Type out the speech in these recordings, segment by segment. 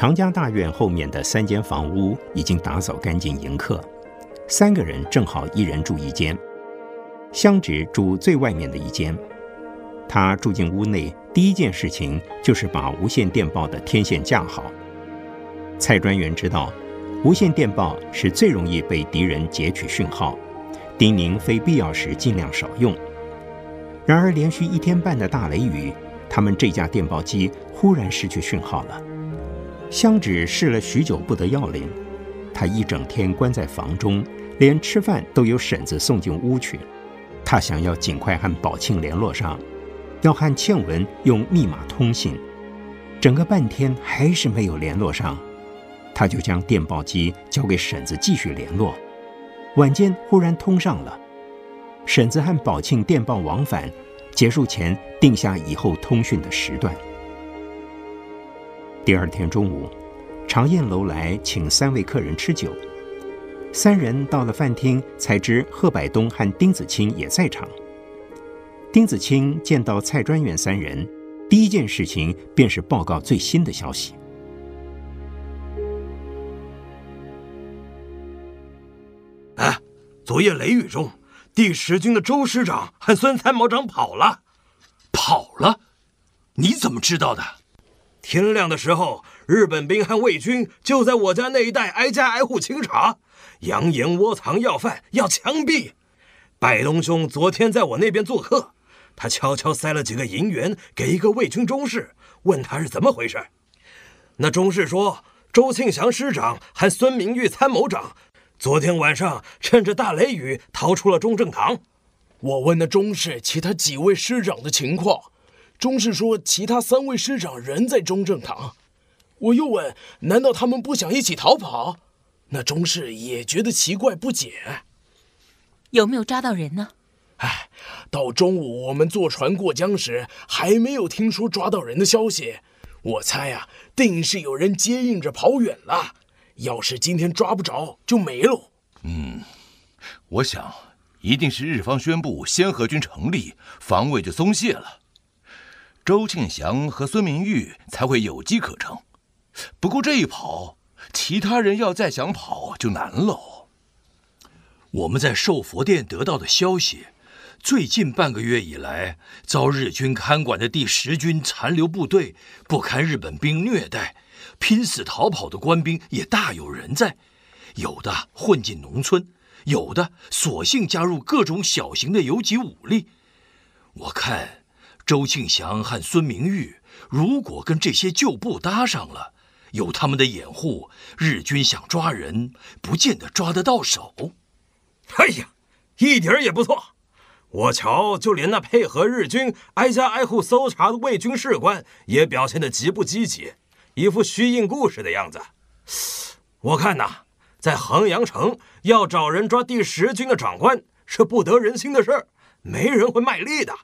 常家大院后面的三间房屋已经打扫干净迎客，三个人正好一人住一间。香芷住最外面的一间，他住进屋内，第一件事情就是把无线电报的天线架好。蔡专员知道，无线电报是最容易被敌人截取讯号，叮咛非必要时尽量少用。然而，连续一天半的大雷雨，他们这架电报机忽然失去讯号了。香芷试了许久不得要领，他一整天关在房中，连吃饭都由婶子送进屋去。他想要尽快和宝庆联络上，要和倩文用密码通信，整个半天还是没有联络上，他就将电报机交给婶子继续联络。晚间忽然通上了，婶子和宝庆电报往返，结束前定下以后通讯的时段。第二天中午，常燕楼来请三位客人吃酒。三人到了饭厅，才知贺百东和丁子清也在场。丁子清见到蔡专员三人，第一件事情便是报告最新的消息。哎，昨夜雷雨中，第十军的周师长和孙参谋长跑了。跑了？你怎么知道的？天亮的时候，日本兵和伪军就在我家那一带挨家挨户清查。扬言窝藏要犯，要枪毙。百东兄昨天在我那边做客，他悄悄塞了几个银元给一个伪军中士，问他是怎么回事。那中士说，周庆祥师长和孙明玉参谋长昨天晚上趁着大雷雨逃出了中正堂。我问那中士其他几位师长的情况，中士说其他三位师长仍在中正堂。我又问，难道他们不想一起逃跑？那钟氏也觉得奇怪不解，有没有抓到人呢？哎，到中午我们坐船过江时，还没有听说抓到人的消息。我猜啊，定是有人接应着跑远了。要是今天抓不着，就没了。嗯，我想一定是日方宣布先河军成立，防卫就松懈了，周庆祥和孙明玉才会有机可乘。不过这一跑。其他人要再想跑就难喽。我们在寿佛殿得到的消息，最近半个月以来，遭日军看管的第十军残留部队不堪日本兵虐待，拼死逃跑的官兵也大有人在，有的混进农村，有的索性加入各种小型的游击武力。我看周庆祥和孙明玉，如果跟这些旧部搭上了。有他们的掩护，日军想抓人，不见得抓得到手。哎呀，一点也不错。我瞧，就连那配合日军挨家挨户搜查的魏军士官，也表现得极不积极，一副虚应故事的样子。我看呐，在衡阳城要找人抓第十军的长官，是不得人心的事儿，没人会卖力的。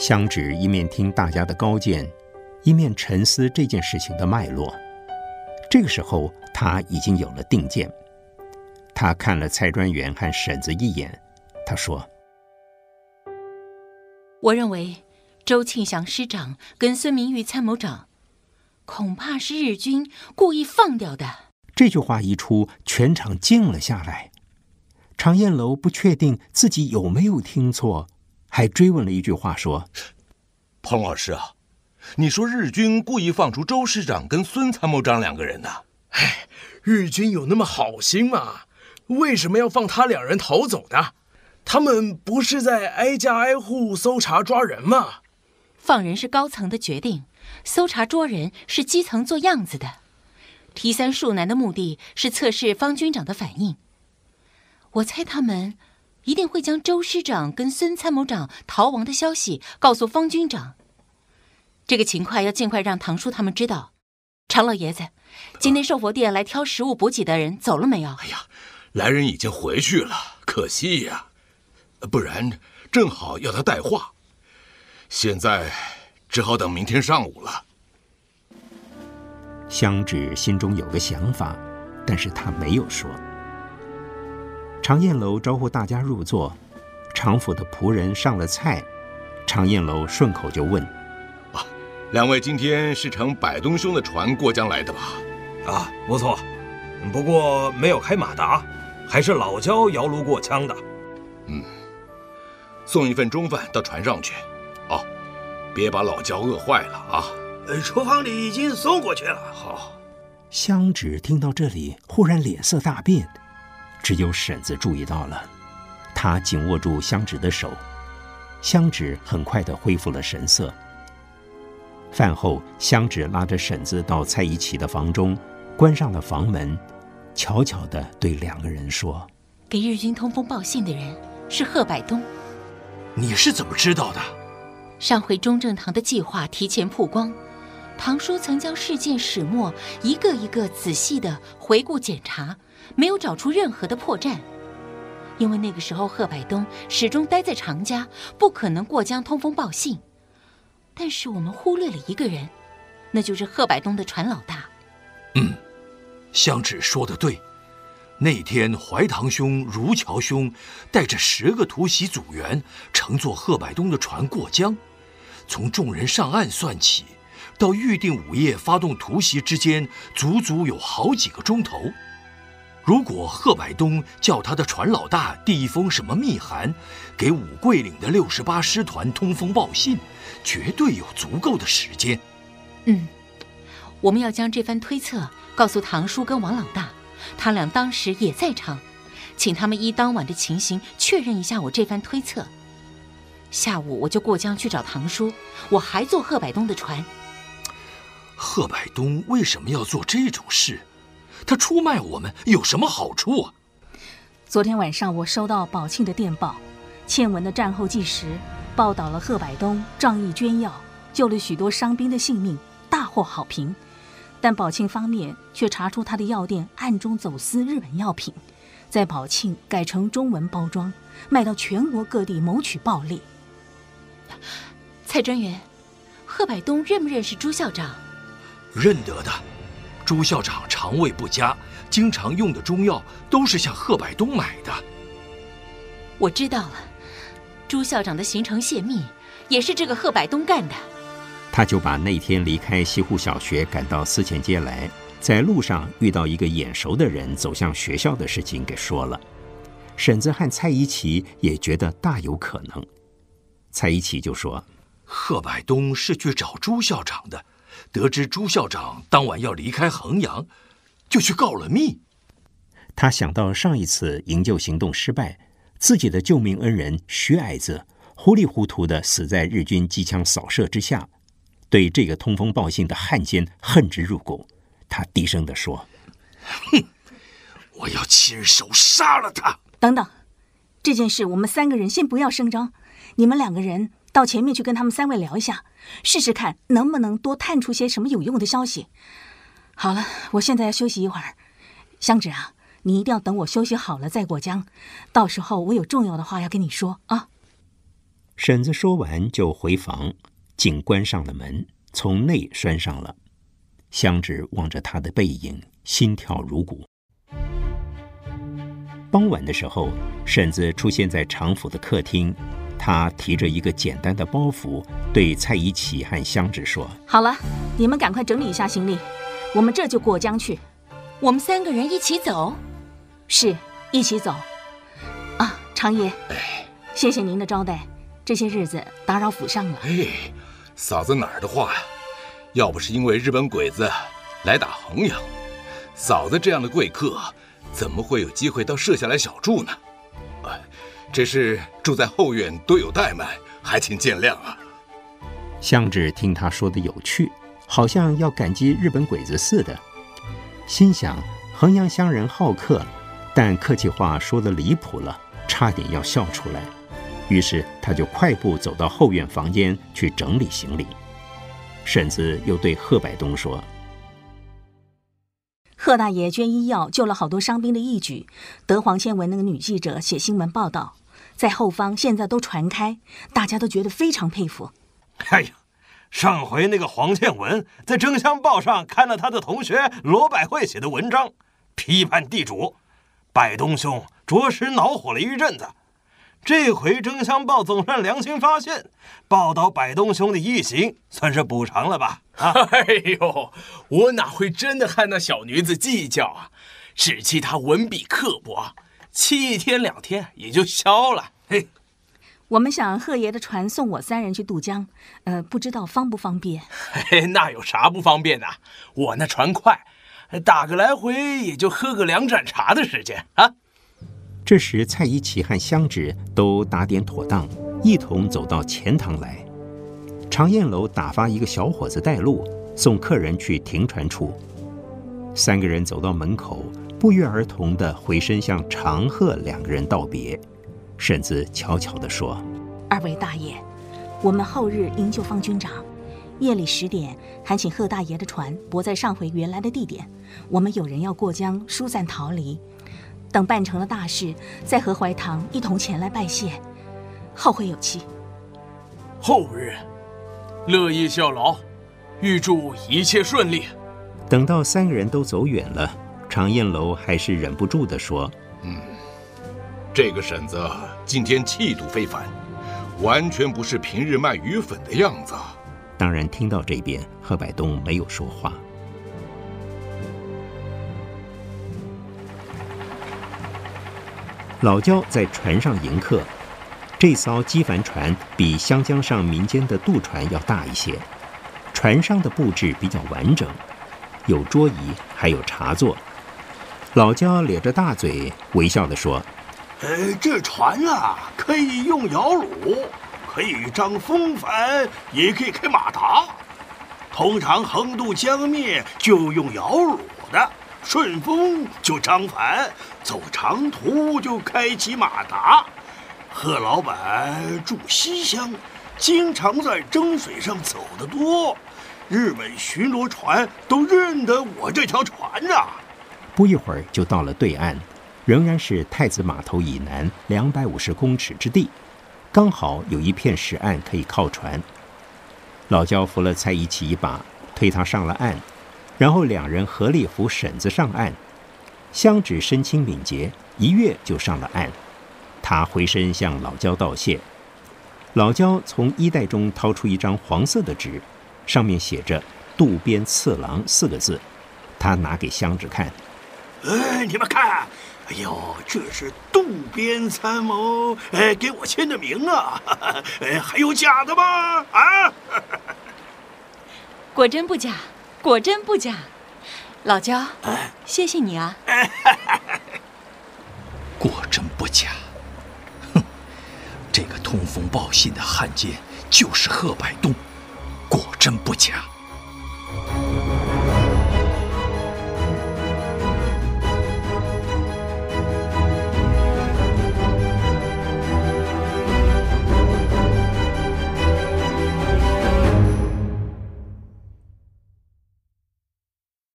香芷一面听大家的高见。一面沉思这件事情的脉络，这个时候他已经有了定见。他看了蔡专员和婶子一眼，他说：“我认为周庆祥师长跟孙明玉参谋长，恐怕是日军故意放掉的。”这句话一出，全场静了下来。常燕楼不确定自己有没有听错，还追问了一句话说：“彭老师啊。”你说日军故意放出周师长跟孙参谋长两个人呢？哎，日军有那么好心吗？为什么要放他两人逃走呢？他们不是在挨家挨户搜查抓人吗？放人是高层的决定，搜查捉人是基层做样子的。提三树南的目的是测试方军长的反应。我猜他们一定会将周师长跟孙参谋长逃亡的消息告诉方军长。这个情况要尽快让唐叔他们知道。常老爷子，今天寿佛殿来挑食物补给的人走了没有？哎呀，来人已经回去了，可惜呀，不然正好要他带话。现在只好等明天上午了。香芷心中有个想法，但是他没有说。常燕楼招呼大家入座，常府的仆人上了菜，常燕楼顺口就问。啊两位今天是乘百东兄的船过江来的吧？啊，不错，不过没有开马达，还是老焦摇橹过江的。嗯，送一份中饭到船上去。哦，别把老焦饿坏了啊！呃，厨房里已经送过去了。好。香芷听到这里，忽然脸色大变，只有婶子注意到了，她紧握住香芷的手，香芷很快的恢复了神色。饭后，香芷拉着婶子到蔡一奇的房中，关上了房门，悄悄的对两个人说：“给日军通风报信的人是贺柏东。你是怎么知道的？上回中正堂的计划提前曝光，堂叔曾将事件始末一个一个仔细的回顾检查，没有找出任何的破绽。因为那个时候贺柏东始终待在常家，不可能过江通风报信。”但是我们忽略了一个人，那就是贺柏东的船老大。嗯，香芷说的对。那天怀堂兄、如桥兄带着十个突袭组员，乘坐贺柏东的船过江，从众人上岸算起，到预定午夜发动突袭之间，足足有好几个钟头。如果贺柏东叫他的船老大递一封什么密函，给五桂岭的六十八师团通风报信，绝对有足够的时间。嗯，我们要将这番推测告诉堂叔跟王老大，他俩当时也在场，请他们依当晚的情形确认一下我这番推测。下午我就过江去找堂叔，我还坐贺柏东的船。贺柏东为什么要做这种事？他出卖我们有什么好处啊？昨天晚上我收到宝庆的电报，倩文的战后纪实报道了贺柏东仗义捐药，救了许多伤兵的性命，大获好评。但宝庆方面却查出他的药店暗中走私日本药品，在宝庆改成中文包装，卖到全国各地谋取暴利。蔡专员，贺柏东认不认识朱校长？认得的。朱校长肠胃不佳，经常用的中药都是向贺柏东买的。我知道了，朱校长的行程泄密也是这个贺柏东干的。他就把那天离开西湖小学赶到思前街来，在路上遇到一个眼熟的人走向学校的事情给说了。婶子和蔡一奇也觉得大有可能。蔡一奇就说：“贺柏东是去找朱校长的。”得知朱校长当晚要离开衡阳，就去告了密。他想到上一次营救行动失败，自己的救命恩人徐矮子糊里糊涂的死在日军机枪扫射之下，对这个通风报信的汉奸恨之入骨。他低声地说：“哼，我要亲手杀了他！”等等，这件事我们三个人先不要声张，你们两个人。到前面去跟他们三位聊一下，试试看能不能多探出些什么有用的消息。好了，我现在要休息一会儿。香芷啊，你一定要等我休息好了再过江，到时候我有重要的话要跟你说啊。婶子说完就回房，紧关上了门，从内拴上了。香芷望着他的背影，心跳如鼓。傍晚的时候，婶子出现在常府的客厅。他提着一个简单的包袱，对蔡一奇和香芷说：“好了，你们赶快整理一下行李，我们这就过江去。我们三个人一起走，是一起走。啊，长爷，哎，谢谢您的招待，这些日子打扰府上了。哎，嫂子哪儿的话呀？要不是因为日本鬼子来打衡阳，嫂子这样的贵客，怎么会有机会到舍下来小住呢？”只是住在后院多有怠慢，还请见谅啊。香芷听他说的有趣，好像要感激日本鬼子似的，心想衡阳乡人好客，但客气话说的离谱了，差点要笑出来。于是他就快步走到后院房间去整理行李。婶子又对贺柏东说。贺大爷捐医药救了好多伤兵的义举，得黄倩文那个女记者写新闻报道，在后方现在都传开，大家都觉得非常佩服。哎呀，上回那个黄倩文在《争相报》上看了他的同学罗百惠写的文章，批判地主，百东兄着实恼火了一阵子。这回争相报总算良心发现，报道百东兄的一行，算是补偿了吧？啊、哎呦，我哪会真的和那小女子计较啊？只气她文笔刻薄，气一天两天也就消了。嘿，我们想贺爷的船送我三人去渡江，呃，不知道方不方便？嘿，那有啥不方便的？我那船快，打个来回也就喝个两盏茶的时间啊。这时，蔡一奇和香芷都打点妥当，一同走到钱塘来。长宴楼打发一个小伙子带路，送客人去停船处。三个人走到门口，不约而同地回身向长鹤两个人道别。婶子悄悄地说：“二位大爷，我们后日营救方军长，夜里十点还请贺大爷的船泊在上回原来的地点。我们有人要过江疏散逃离。”等办成了大事，再和怀堂一同前来拜谢，后会有期。后日，乐意效劳，预祝一切顺利。等到三个人都走远了，常燕楼还是忍不住地说：“嗯，这个婶子今天气度非凡，完全不是平日卖鱼粉的样子。”当然，听到这边，贺百东没有说话。老焦在船上迎客，这艘机帆船比湘江上民间的渡船要大一些，船上的布置比较完整，有桌椅，还有茶座。老焦咧着大嘴，微笑地说：“呃，这船啊，可以用摇橹，可以张风帆，也可以开马达。通常横渡江面就用摇橹的。”顺风就张帆，走长途就开启马达。贺老板住西乡，经常在征水上走得多，日本巡逻船都认得我这条船呐、啊。不一会儿就到了对岸，仍然是太子码头以南两百五十公尺之地，刚好有一片石岸可以靠船。老焦扶了蔡一奇一把，推他上了岸。然后两人合力扶婶子上岸，香芷身轻敏捷，一跃就上了岸。他回身向老焦道谢。老焦从衣袋中掏出一张黄色的纸，上面写着“渡边次郎”四个字。他拿给香芷看。哎，你们看，哎呦，这是渡边参谋哎给我签的名啊！哎，还有假的吗？啊？果真不假。果真不假，老焦，谢谢你啊！果真不假，哼，这个通风报信的汉奸就是贺百东，果真不假。